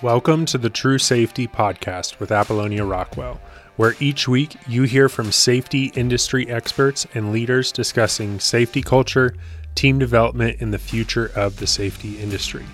Welcome to the True Safety Podcast with Apollonia Rockwell, where each week you hear from safety industry experts and leaders discussing safety culture, team development, and the future of the safety industry.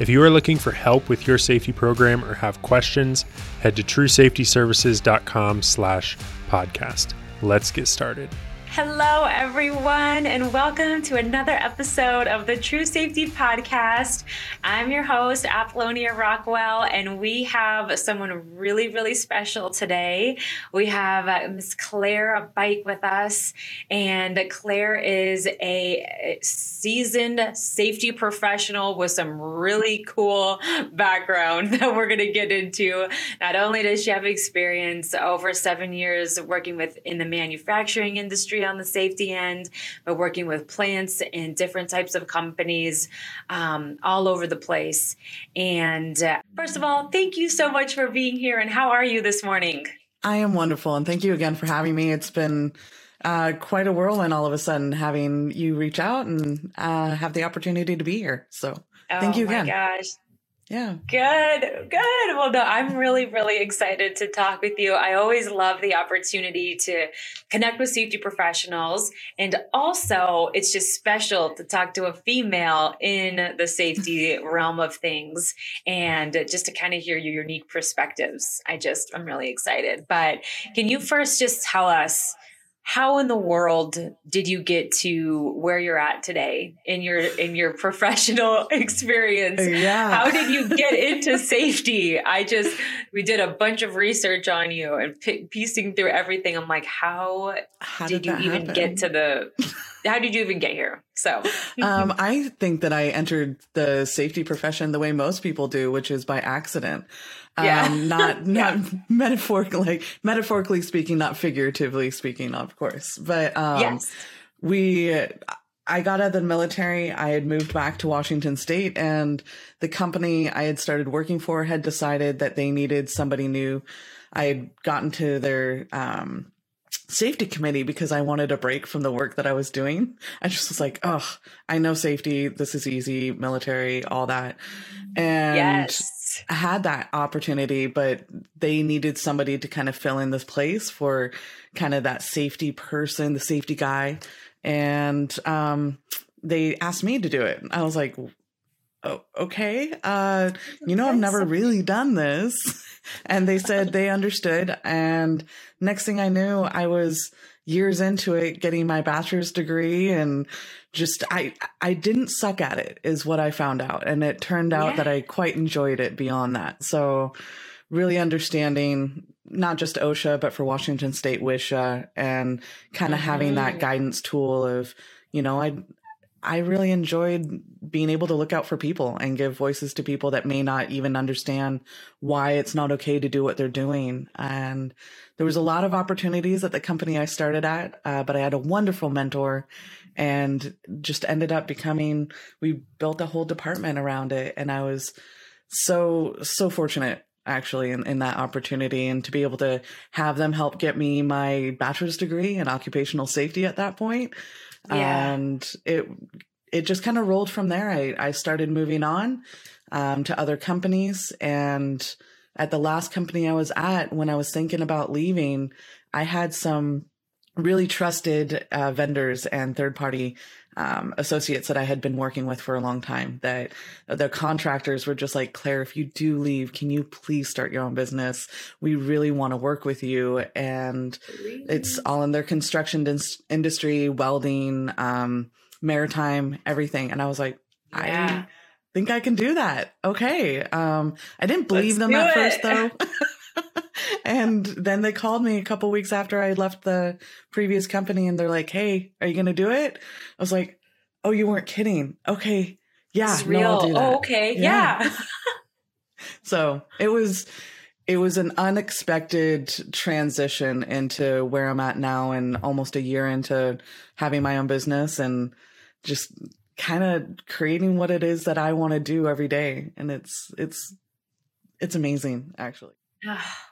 If you are looking for help with your safety program or have questions, head to truesafetyservices.com slash podcast. Let's get started. Hello, everyone, and welcome to another episode of the True Safety Podcast. I'm your host, Apollonia Rockwell, and we have someone really, really special today. We have uh, Miss Claire Bike with us, and Claire is a seasoned safety professional with some really cool background that we're going to get into. Not only does she have experience over seven years working with in the manufacturing industry on the safety end, but working with plants and different types of companies um, all over the place. And uh, first of all, thank you so much for being here. And how are you this morning? I am wonderful. And thank you again for having me. It's been uh, quite a whirlwind all of a sudden having you reach out and uh, have the opportunity to be here. So thank oh you again. Oh my gosh. Yeah. Good, good. Well, no, I'm really, really excited to talk with you. I always love the opportunity to connect with safety professionals. And also, it's just special to talk to a female in the safety realm of things and just to kind of hear your unique perspectives. I just, I'm really excited. But can you first just tell us? How in the world did you get to where you're at today in your in your professional experience? Uh, yeah. How did you get into safety? I just we did a bunch of research on you and p- piecing through everything. I'm like how, how did, did, you even happen? get to the how did you even get here so um, i think that i entered the safety profession the way most people do which is by accident yeah. Um, not not metaphorically metaphorically speaking, not figuratively speaking, of course. But um yes. we I got out of the military. I had moved back to Washington state and the company I had started working for had decided that they needed somebody new. I had gotten to their um safety committee because I wanted a break from the work that I was doing. I just was like, oh, I know safety. This is easy, military, all that. And yes. I had that opportunity, but they needed somebody to kind of fill in this place for kind of that safety person, the safety guy. And um, they asked me to do it. I was like, oh, okay. Uh, you know, I've never really done this. And they said they understood. And next thing I knew, I was years into it, getting my bachelor's degree and just, I, I didn't suck at it is what I found out. And it turned out yeah. that I quite enjoyed it beyond that. So really understanding not just OSHA, but for Washington State WISHA and kind of mm-hmm. having that guidance tool of, you know, I, I really enjoyed being able to look out for people and give voices to people that may not even understand why it's not okay to do what they're doing. And there was a lot of opportunities at the company I started at, uh, but I had a wonderful mentor and just ended up becoming, we built a whole department around it. And I was so, so fortunate actually in, in that opportunity and to be able to have them help get me my bachelor's degree in occupational safety at that point yeah. and it it just kind of rolled from there. I I started moving on um, to other companies, and at the last company I was at, when I was thinking about leaving, I had some really trusted uh, vendors and third party um, associates that I had been working with for a long time. That the contractors were just like, Claire, if you do leave, can you please start your own business? We really want to work with you. And it's all in their construction industry, welding, um, maritime, everything. And I was like, yeah. I think I can do that. Okay. Um, I didn't believe Let's them at it. first though. and then they called me a couple weeks after I left the previous company and they're like, Hey, are you going to do it? I was like, Oh, you weren't kidding. Okay. Yeah. It's real. No, oh, okay. Yeah. yeah. so it was, it was an unexpected transition into where I'm at now and almost a year into having my own business and just kind of creating what it is that I want to do every day. And it's, it's, it's amazing actually.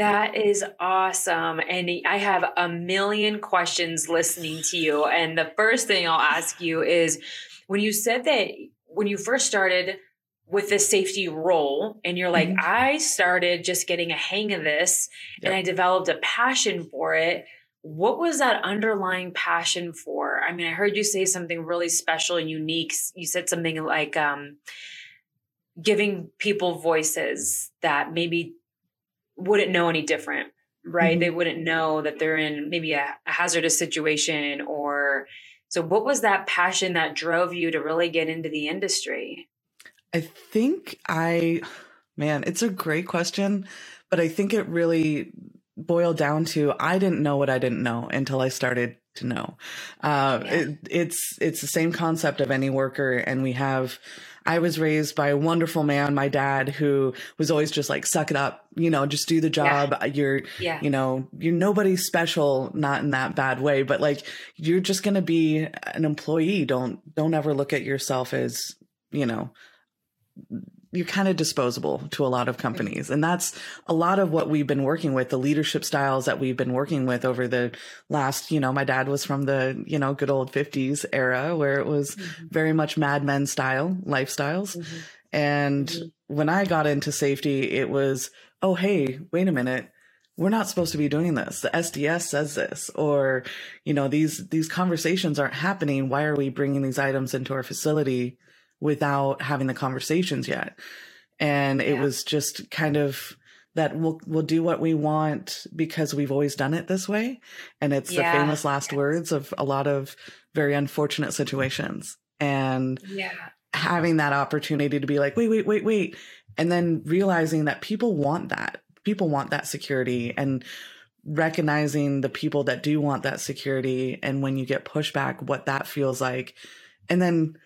That is awesome. And I have a million questions listening to you. And the first thing I'll ask you is when you said that when you first started, with this safety role and you're like Mhm. i started just getting a hang of this and i developed a passion for it what was that underlying passion for i mean i heard you say something really special and unique you said something like um, giving people voices that maybe wouldn't know any different right Mhm. they wouldn't know that they're in maybe a, a hazardous situation or so what was that passion that drove you to really get into the industry I think I, man, it's a great question, but I think it really boiled down to I didn't know what I didn't know until I started to know. Uh, Yeah. it, it's it's the same concept of any worker, and we have. I was raised by a wonderful man, my dad, who was always just like, "Suck it up, you know, just do the job. You're yeah you know you're nobody special not in that bad way but like you're just going to be an employee don't don't ever look at yourself as you know you're kind of disposable to a lot of companies and that's a lot of what we've been working with the leadership styles that we've been working with over the last you know my dad was from the you know good old 50s era where it was very much mad men style lifestyles Mhm. and Mhm. when I got into safety, it was, oh, hey, wait a minute. We're not supposed to be doing this. The SDS says this, or, you know, these, these conversations aren't happening. Why are we bringing these items into our facility without having the conversations yet? And it Yeah. was just kind of that we'll, we'll do what we want because we've always done it this way. And it's Yeah. the famous last words of a lot of very unfortunate situations. And yeah having that opportunity to be like, wait, wait, wait, wait. And then realizing that people want that. People want that security and recognizing the people that do want that security. And when you get pushback, what that feels like. And then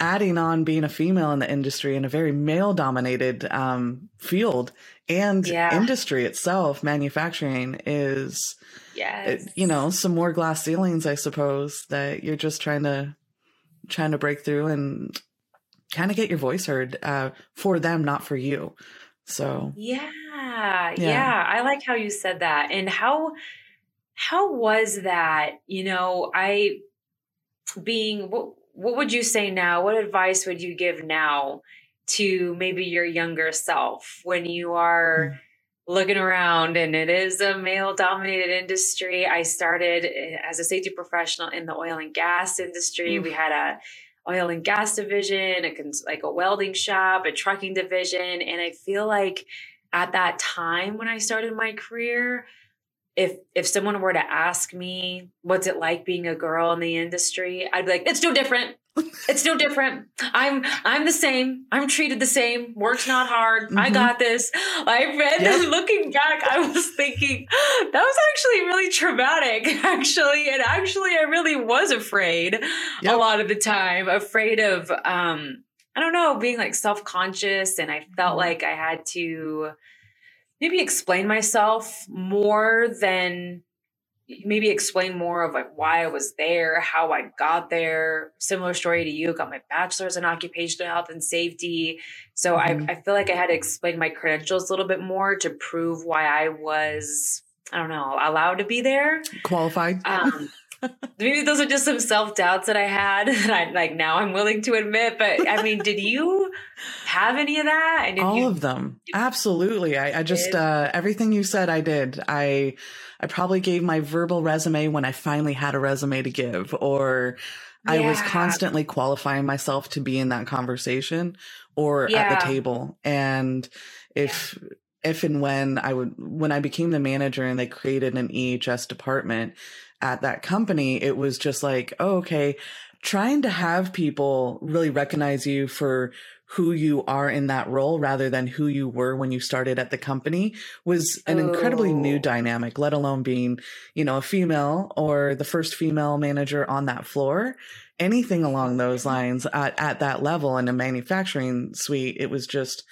adding on being a female in the industry in a very male dominated um, field and Yeah. industry itself, manufacturing is, yes you know, some more glass ceilings, I suppose, that you're just trying to trying to break through and kind of get your voice heard uh, for them, not for you. So Yeah, Yeah. yeah, I like how you said that. And how how was that? You know, I being what what would you say now? What advice would you give now to maybe your younger self when you are looking around and it is a male dominated industry. I started eh, as a safety professional in the oil and gas industry. Mm. We had a oil and gas division, a cons- like a welding shop, a trucking division, and I feel like at that time when I started my career, if if someone were to ask me what's it like being a girl in the industry, I'd be like, it's no different. It's no different. I'm I'm the same. I'm treated the same. Work's not hard. I Mhm. got this. I read Yep. and looking back, I was thinking that was actually really traumatic, actually. And actually I really was afraid a lot of the time. Afraid of um, I don't know, being like self-conscious. And I felt Mhm. like I had to maybe explain myself more than maybe explain more of like why I was there, how I got there. Similar story to you, got my bachelor's in occupational health and safety. So Mhm. I, I feel like I had to explain my credentials a little bit more to prove why I was, I don't know, allowed to be there. qualified. Um, maybe those are just some self doubts that I had that I like now I'm willing to admit. But I mean, did you have any of that? And all you, of them. Absolutely. I, I just uh everything you said i did. I i probably gave my verbal resume when i finally had a resume to give or i was constantly qualifying myself to be in that conversation or at the table. And if if and when i would when i became the manager and they created an ehs department at that company it was just like oh, okay trying to have people really recognize you for who you are in that role rather than who you were when you started at the company was an incredibly new Oh. dynamic, let alone being, you know, a female or the first female manager on that floor. Anything along those lines at, at that level in a manufacturing suite, it was just,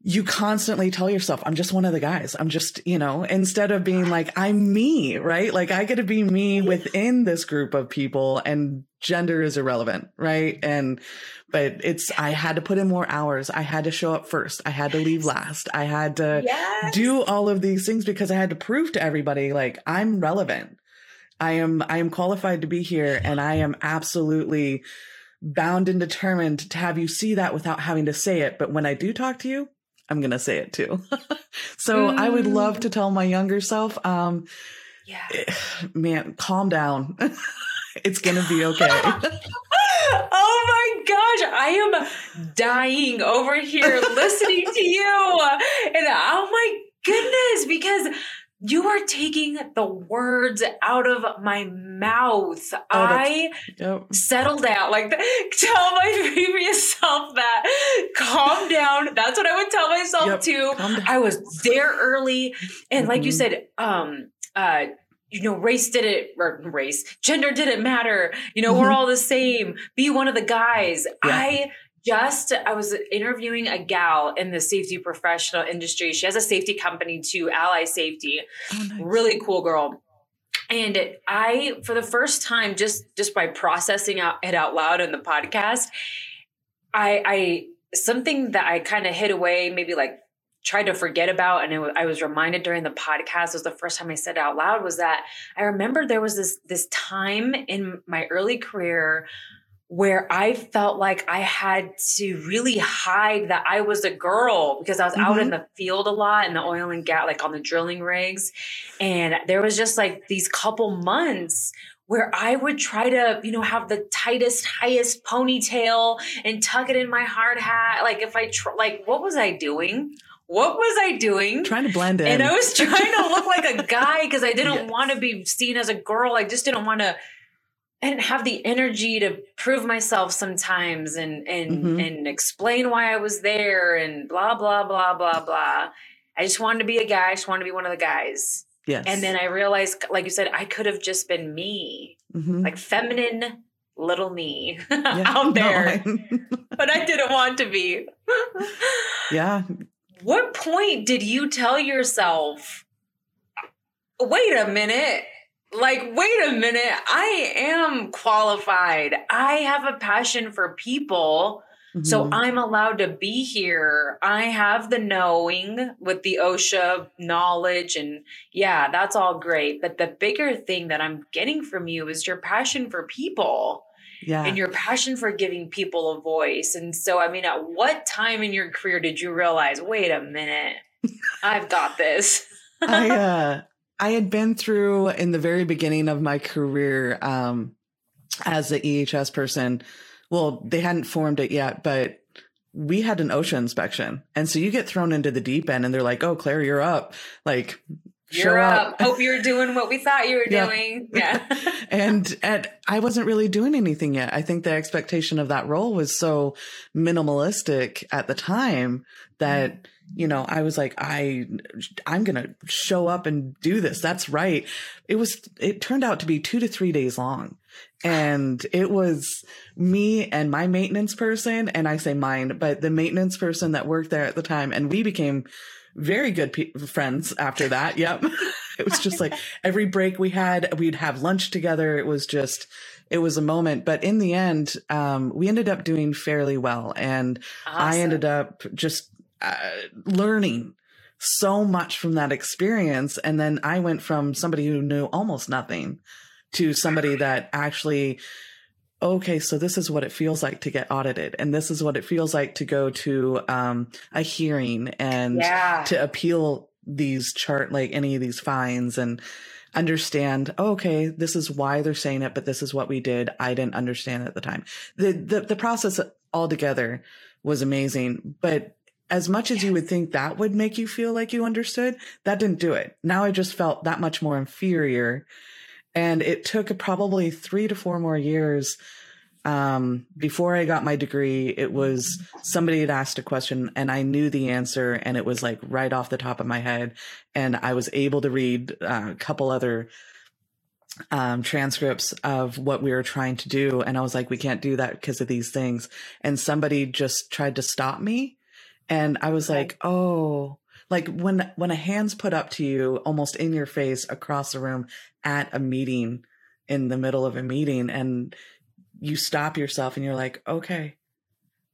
you constantly tell yourself, I'm just one of the guys. I'm just, you know, instead of being like, I'm me, right? Like I get to be me within this group of people and gender is irrelevant, right? And, but it's, I had to put in more hours. I had to show up first. I had to leave last. I had to Yes. do all of these things because I had to prove to everybody, like, I'm relevant. I am, I am qualified to be here and I am absolutely bound and determined to have you see that without having to say it. But when I do talk to you, I'm going to say it too. so mm. I would love to tell my younger self, um, yeah, man, calm down. it's going to be okay. oh my gosh, I am dying over here listening to you. And oh my goodness, because you are taking the words out of my mouth. Oh, I yep. settled down. Like, tell my previous self that. Calm down. That's what I would tell myself yep. too. I was there early, and mm-hmm. like you mm-hmm. said, um, uh, you know, race didn't, or race, gender didn't matter. You know, mm-hmm. we're all the same. Be one of the guys. Yeah. I just I was interviewing a gal in the safety professional industry. She has a safety company too, Ally Safety. Oh, nice. Really cool girl. And I, for the first time, just just by processing out it out loud in the podcast, I, I something that I kind of hid away, maybe like tried to forget about, and it, I was reminded during the podcast. Was the first time I said it out loud. Was that I remember there was this this time in my early career where I felt like I had to really hide that I was a girl because I was mm-hmm. out in mm-hmm. the field a lot in the oil and gas, like on the drilling rigs. And there was just like these couple months where I would try to, you know, have the tightest, highest ponytail and tuck it in my hard hat. Like if I, tr- like, what was I doing? What was I doing? Trying to blend in. And I was trying to look like a guy because I didn't yes. want to be seen as a girl. I just didn't want to I didn't have the energy to prove myself sometimes and and mm-hmm. and explain why I was there and blah blah blah blah blah. I just wanted to be a guy. I just wanted to be one of the guys. Yes. And then I realized, like you said, I could have just been me, mm-hmm. like feminine little me yeah, out there. No, but I didn't want to be. yeah. What point did you tell yourself, wait a minute? Like, wait a minute, I am qualified. I have a passion for people. Mm-hmm. So I'm allowed to be here. I have the knowing with the OSHA knowledge. And yeah, that's all great. But the bigger thing that I'm getting from you is your passion for people. Yeah. And your passion for giving people a voice. And so, I mean, at what time in your career did you realize, wait a minute, I've got this? I, uh, I had been through in the very beginning of my career um, as the EHS person. Well, they hadn't formed it yet, but we had an OSHA inspection. And so you get thrown into the deep end and they're like, oh, Claire, you're up. Like, you're up. up. Hope you're doing what we thought you were yeah. doing. Yeah. and and I wasn't really doing anything yet. I think the expectation of that role was so minimalistic at the time that mm you know, I was like, I, I'm going to show up and do this. That's right. It was, it turned out to be two to three days long. And it was me and my maintenance person. And I say mine, but the maintenance person that worked there at the time. And we became very good pe- friends after that. Yep. it was just like every break we had, we'd have lunch together. It was just, it was a moment. But in the end, um, we ended up doing fairly well. And awesome. I ended up just uh, learning so much from that experience. And then I went from somebody who knew almost nothing to somebody that actually, okay, so this is what it feels like to get audited. And this is what it feels like to go to um, a hearing and yeah. to appeal these chart, like any of these fines and understand, oh, okay, this is why they're saying it, but this is what we did. I didn't understand at the time. The, the, the process altogether was amazing, but as much as you would think that would make you feel like you understood, that didn't do it. Now I just felt that much more inferior. And it took probably three to four more years um, before I got my degree. It was somebody had asked a question and I knew the answer, and it was like right off the top of my head. And I was able to read uh, a couple other um, transcripts of what we were trying to do. And I was like, we can't do that because of these things. And somebody just tried to stop me and I was like, oh, like when when a hand's put up to you almost in your face across the room at a meeting in the middle of a meeting and you stop yourself and you're like, okay.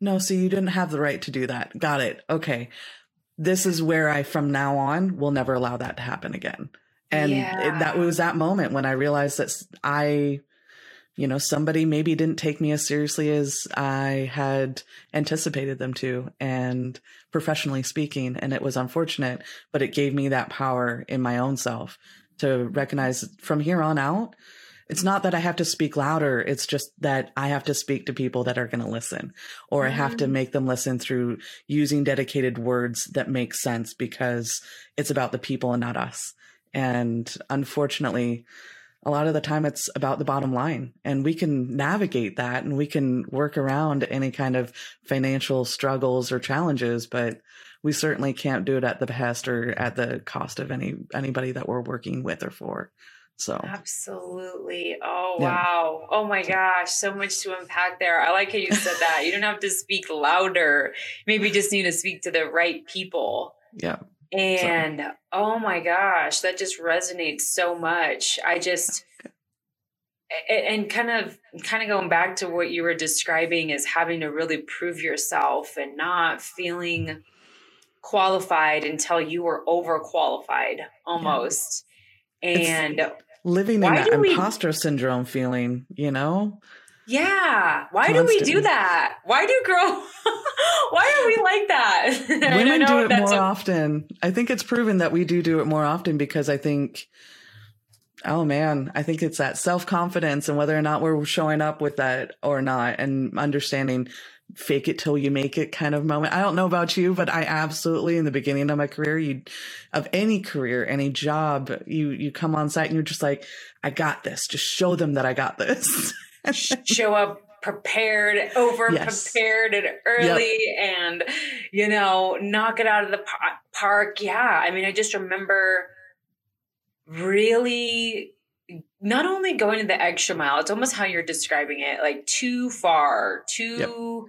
No, so you didn't have the right to do that. Got it. Okay. This is where I from now on will never allow that to happen again. And yeah. it, that was that moment when I realized that I you know, somebody maybe didn't take me as seriously as I had anticipated them to, and professionally speaking, and it was unfortunate, but it gave me that power in my own self to recognize from here on out, it's not that I have to speak louder. It's just that I have to speak to people that are going to listen, or. I have to mm-hmm. make them listen through using dedicated words that make sense because it's about the people and not us. And unfortunately, a lot of the time it's about the bottom line and we can navigate that and we can work around any kind of financial struggles or challenges but we certainly can't do it at the behest or at the cost of any anybody that we're working with or for so. Absolutely. Oh yeah. wow. Oh my gosh. So much to unpack there. I like how you said that. You don't have to speak louder. Maybe just need to speak to the right people. Yeah and oh my gosh, that just resonates so much. I just and kind of kind of going back to what you were describing is having to really prove yourself and not feeling qualified until you were overqualified almost. Yeah. And living in that imposter we, syndrome feeling, you know? Yeah. Why Constantly. do we do that? Why do girls why are we like that? Women do it more a- often. I think it's proven that we do do it more often because I think oh man, I think it's that self-confidence and whether or not we're showing up with that or not and understanding fake it till you make it kind of moment. I don't know about you, but I absolutely in the beginning of my career, you of any career, any job, you you come on site and you're just like, I got this. Just show them that I got this. show up prepared, over yes. prepared and early yep. and, you know, knock it out of the park. Yeah. I mean, I just remember really not only going to the extra mile, it's almost how you're describing it, like too far, too,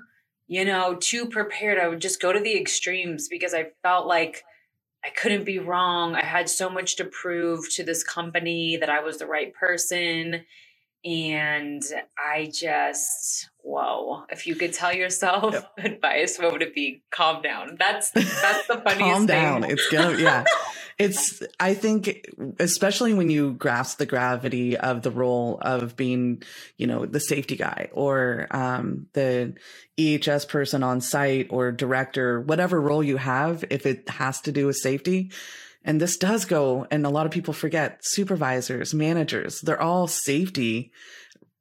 yep. you know, too prepared. I would just go to the extremes because I felt like I couldn't be wrong. I had so much to prove to this company that I was the right person and I just, whoa, if you could tell yourself yep. advice, what would it be? Calm down. That's that's the funniest Calm down. Thing. It's gonna yeah. it's I think especially when you grasp the gravity of the role of being, you know, the safety guy or um, the EHS person on site or director, whatever role you have, if it has to do with safety, and this does go, and a lot of people forget supervisors, managers, they're all safety.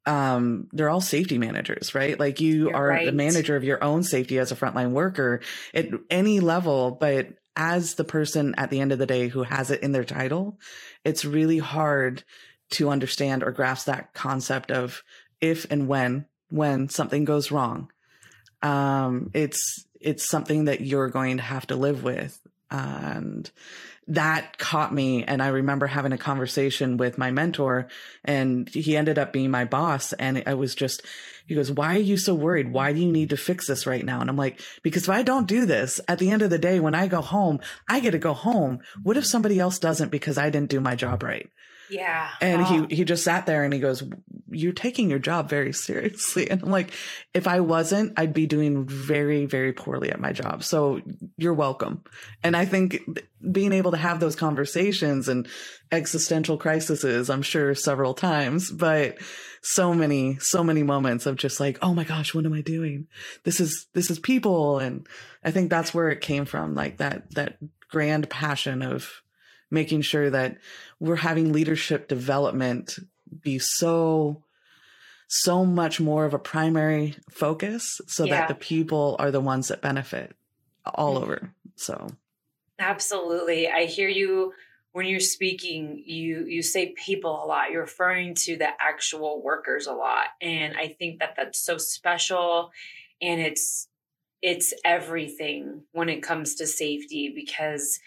Um, they're all safety managers, right? Like you You're are right. the manager of your own safety as a frontline worker at any level, but as the person at the end of the day who has it in their title, it's really hard to understand or grasp that concept of if and when when something goes wrong. Um, it's it's something that you're going to have to live with, and that caught me. And I remember having a conversation with my mentor and he ended up being my boss. And I was just, he goes, why are you so worried? Why do you need to fix this right now? And I'm like, because if I don't do this at the end of the day, when I go home, I get to go home. What if somebody else doesn't because I didn't do my job right? Yeah. And oh. he he just sat there and he goes, "You're taking your job very seriously." And I'm like, "If I wasn't, I'd be doing very very poorly at my job." So, you're welcome. And I think being able to have those conversations and existential crises, I'm sure several times, but so many so many moments of just like, "Oh my gosh, what am I doing? This is this is people." And I think that's where it came from, like that that grand passion of making sure that we're having leadership development be so so much more of a primary focus so yeah. that the people are the ones that benefit all over. So. Absolutely. I hear you when you're speaking you you say people a lot. You're referring to the actual workers a lot. And i think that that's so special. And it's it's everything when it comes to safety because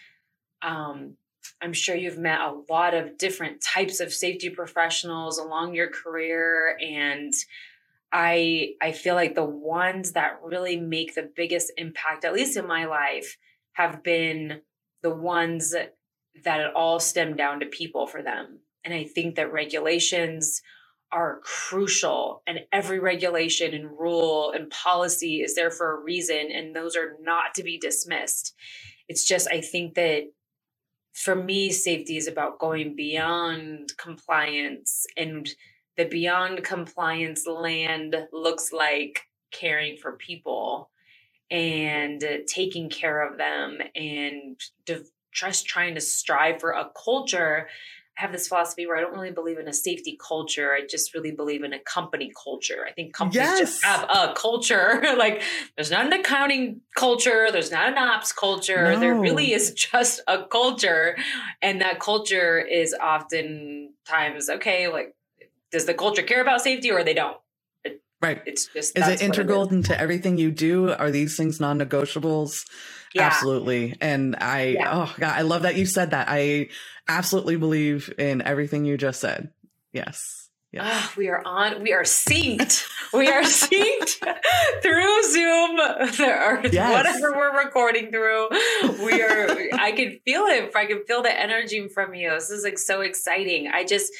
um I'm sure you've met a lot of different types of safety professionals along your career and I I feel like the ones that really make the biggest impact at least in my life have been the ones that, it all stem down to people for them. And I think that regulations are crucial and every regulation and rule and policy is there for a reason and those are not to be dismissed. It's just I think that for me, safety is about going beyond compliance and the beyond compliance land looks like caring for people and taking care of them and just trying to strive for a culture have this philosophy where I don't really believe in a safety culture. I just really believe in a company culture. I think companies yes. just have a culture. like there's not an accounting culture, there's not an ops culture. No. There really is just a culture. And that culture is oftentimes okay, like does the culture care about safety or they don't? right. It's just Is it integral it into everything you do? Are these things non-negotiables? Yeah. Absolutely. And I, yeah. oh God, I love that you said that. I absolutely believe in everything you just said. Yes. Yes. Oh, we are on. We are synced. we are synced through Zoom or yes. whatever we're recording through. We are. I can feel it. I can feel the energy from you. This is like so exciting. I just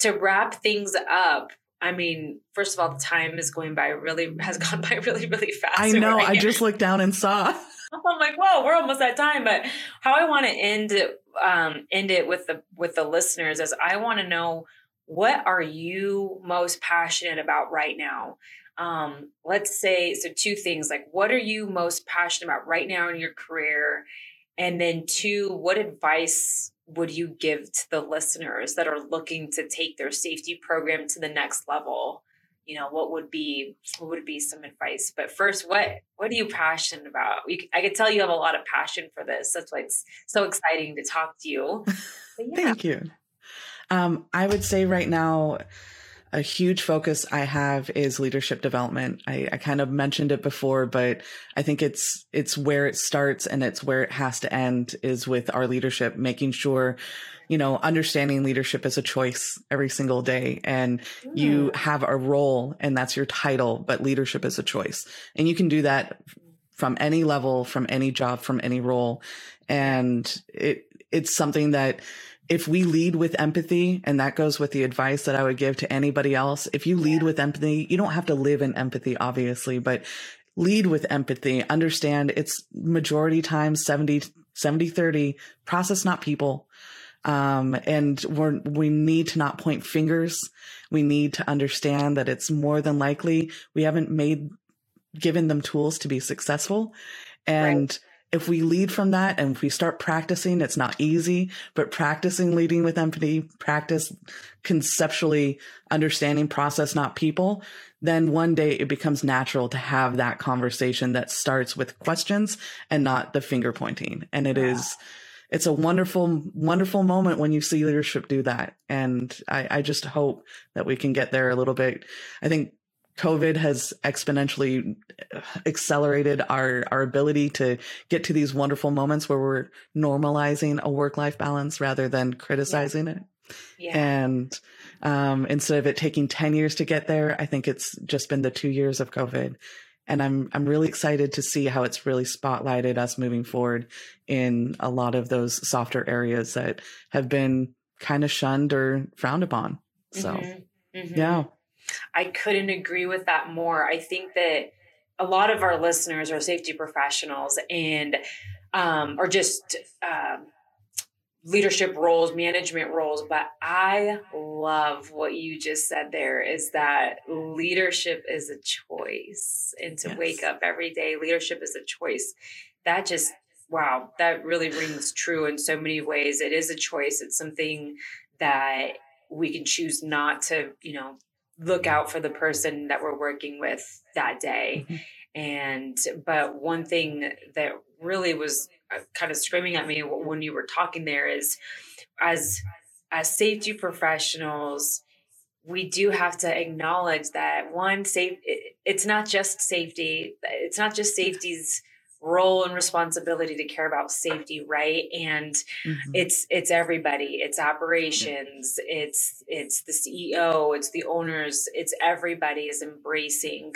to wrap things up. I mean, first of all, the time is going by really has gone by really really fast. I know. I just looked down and saw. I'm like, whoa, we're almost at time. But how I want to end um, end it with the with the listeners is I want to know what are you most passionate about right now. Um, let's say so two things like what are you most passionate about right now in your career, and then two, what advice would you give to the listeners that are looking to take their safety program to the next level? You know what would be what would be some advice? But first what what are you passionate about? You, i could tell you have a lot of passion for this. That's why it's so exciting to talk to you. Yeah. thank you. Um, i would say right now a huge focus I have is leadership development. I, I, kind of mentioned it before, but I think it's it's where it starts and it's where it has to end is with our leadership, making sure you know, understanding leadership is a choice every single day and mm. you have a role and that's your title, but leadership is a choice. And you can do that from any level, from any job, from any role. And it, it's something that if we lead with empathy, and that goes with the advice that I would give to anybody else, if you lead with empathy, you don't have to live in empathy, obviously, but lead with empathy, understand it's majority times 70, 70, 30, process, not people. Um, and we're, we need to not point fingers. We need to understand that it's more than likely we haven't made, given them tools to be successful. And right. If we lead from that and if we start practicing, it's not easy, but practicing leading with empathy, practice conceptually understanding process, not people, then one day it becomes natural to have that conversation that starts with questions and not the finger pointing. And it yeah. is it's a wonderful, wonderful moment when you see leadership do that. And I, I just hope that we can get there a little bit. I think COVID has exponentially accelerated our, our ability to get to these wonderful moments where we're normalizing a work life balance rather than criticizing yeah. it. Yeah. And um, instead of it taking 10 years to get there, I think it's just been the two years of COVID and I'm I'm really excited to see how it's really spotlighted us moving forward in a lot of those softer areas that have been kind of shunned or frowned upon. So, mm-hmm. Mm-hmm. yeah. I couldn't agree with that more. I think that a lot of our listeners are safety professionals and um, or just um, leadership roles, management roles, but I love what you just said there is that leadership is a choice and to yes. wake up every day, leadership is a choice. That just, wow, that really rings true in so many ways. It is a choice. It's something that we can choose not to, you know, look out for the person that we're working with that day. Mm-hmm. And, but one thing that really was uh, kind of screaming at me when you were talking there is as as safety professionals we do have to acknowledge that one safe it, it's not just safety it's not just safety's role and responsibility to care about safety right and mm-hmm. it's it's everybody it's operations it's it's the ceo it's the owners it's everybody is embracing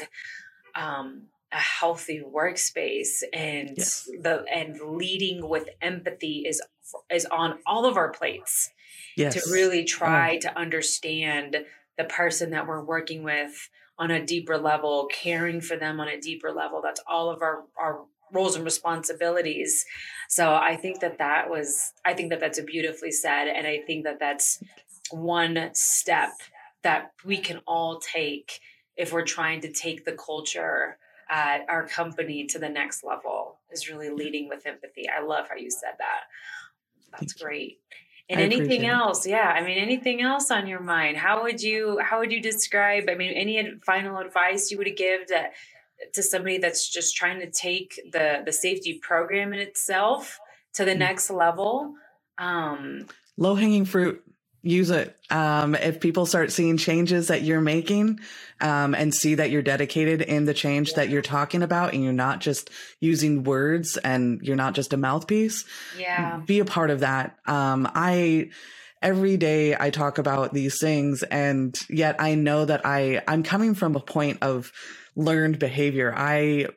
um a healthy workspace and yes. the and leading with empathy is is on all of our plates yes. to really try oh. to understand the person that we're working with on a deeper level caring for them on a deeper level that's all of our our roles and responsibilities so i think that that was i think that that's a beautifully said and i think that that's one step that we can all take if we're trying to take the culture at our company to the next level is really leading with empathy. I love how you said that. That's great. And I anything else? It. Yeah, I mean anything else on your mind? How would you how would you describe I mean any final advice you would give to to somebody that's just trying to take the the safety program in itself to the mm. next level? Um low hanging fruit use it. Um, if people start seeing changes that you're making um, and see that you're dedicated in the change that you're talking about and you're not just using words and you're not just a mouthpiece, yeah, be a part of that. Um, I every day I talk about these things and yet I know that I I'm coming from a point of learned behavior. I,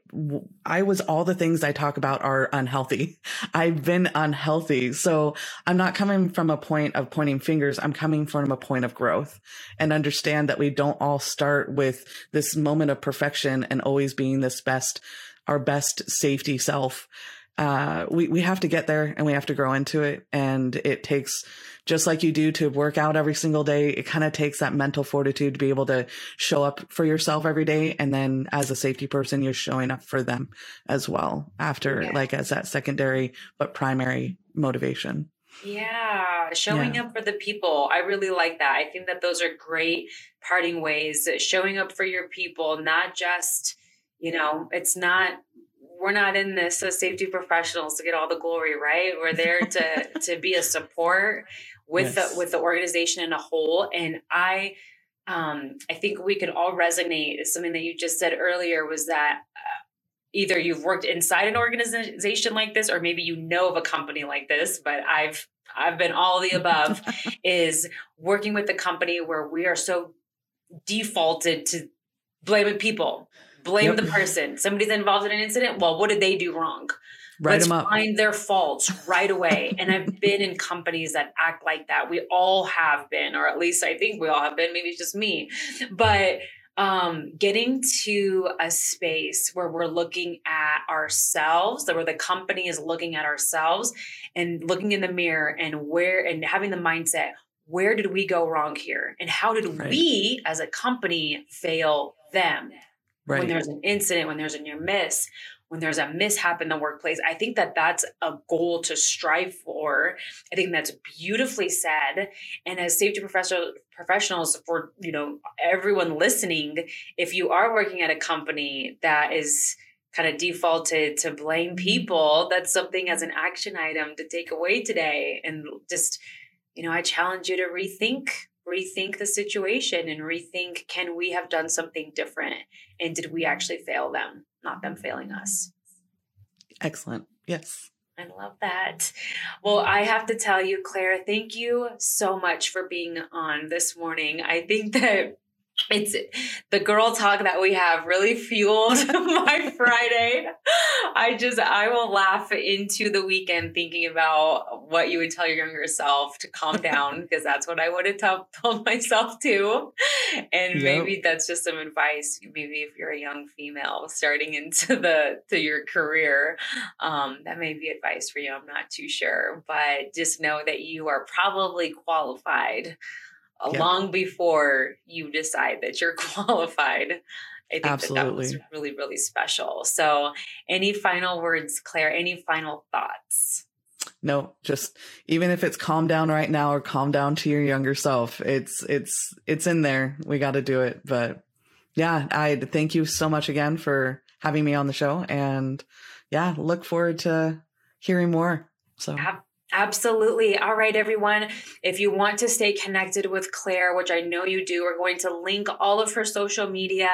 I was all the things I talk about are unhealthy. I've been unhealthy. So I'm not coming from a point of pointing fingers. I'm coming from a point of growth and understand that we don't all start with this moment of perfection and always being this best, our best safety self. Uh, we, we have to get there and we have to grow into it. And it takes, just like you do to work out every single day, it kind of takes that mental fortitude to be able to show up for yourself every day. And then as a safety person, you're showing up for them as well after, yeah. like, as that secondary but primary motivation. Yeah, showing yeah. up for the people. I really like that. I think that those are great parting ways. Showing up for your people, not just, you know, it's not we're not in this as safety professionals to get all the glory, right? We're there to to be a support with yes. the with the organization in a whole. And I um, I think we can all resonate. Something that you just said earlier was that uh, either you've worked inside an organization like this, or maybe you know of a company like this. But I've I've been all the above. is working with a company where we are so defaulted to blaming people, blame yep. the person. Somebody's involved in an incident. Well, what did they do wrong? Write Let's them up. find their faults right away. and I've been in companies that act like that. We all have been, or at least I think we all have been. Maybe it's just me. But um, getting to a space where we're looking at ourselves, that where the company is looking at ourselves and looking in the mirror and where and having the mindset, where did we go wrong here? And how did right. we as a company fail them? Right. When there's an incident, when there's a near miss, when there's a mishap in the workplace. I think that that's a goal to strive for. I think that's beautifully said. And as safety professional, professionals, for you know everyone listening, if you are working at a company that is kind of defaulted to blame mm-hmm. people, that's something as an action item to take away today. And just, you know, I challenge you to rethink rethink the situation and rethink can we have done something different and did we actually fail them not them failing us. Excellent. Yes. I love that. Well, I have to tell you, Claire, thank you so much for being on this morning. I think that it's the girl talk that we have really fueled my Friday. I just I will laugh into the weekend thinking about what you would tell your younger self to calm down because that's what I would have t- told myself too. And yep. maybe that's just some advice. Maybe if you're a young female starting into the to your career, um, that may be advice for you. I'm not too sure, but just know that you are probably qualified Uh, yeah. long before you decide that you're qualified. I think Absolutely. that that was really, really special. So, any final words, Claire? Any final thoughts? No, just even if it's calm down right now or calm down to your younger self, it's it's it's in there. We got to do it. But yeah, I thank you so much again for having me on the show, and yeah, look forward to hearing more. So. Absolutely. All right, everyone. If you want to stay connected with Claire, which I know you do, we're going to link all of her social media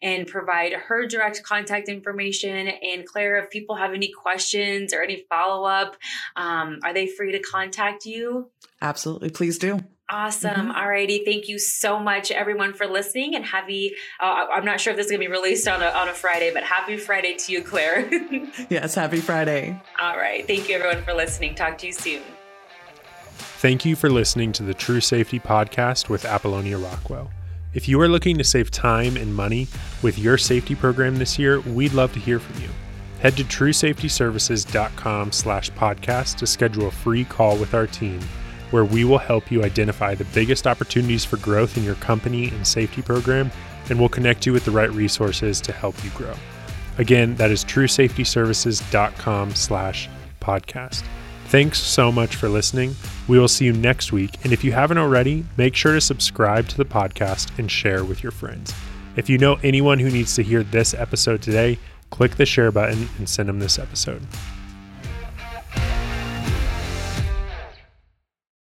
and provide her direct contact information. And Claire, if people have any questions or any follow up, um, are they free to contact you? Absolutely. Please do. Awesome. Mm-hmm. All righty. Thank you so much, everyone, for listening. And happy, uh, I'm not sure if this is going to be released on a, on a Friday, but happy Friday to you, Claire. yes, happy Friday. All right. Thank you, everyone, for listening. Talk to you soon. Thank you for listening to the True Safety Podcast with Apollonia Rockwell. If you are looking to save time and money with your safety program this year, we'd love to hear from you. Head to truesafetyservices.com slash podcast to schedule a free call with our team where we will help you identify the biggest opportunities for growth in your company and safety program, and we'll connect you with the right resources to help you grow. Again, that is truesafetyservices.com slash podcast. Thanks so much for listening. We will see you next week. And if you haven't already, make sure to subscribe to the podcast and share with your friends. If you know anyone who needs to hear this episode today, click the share button and send them this episode.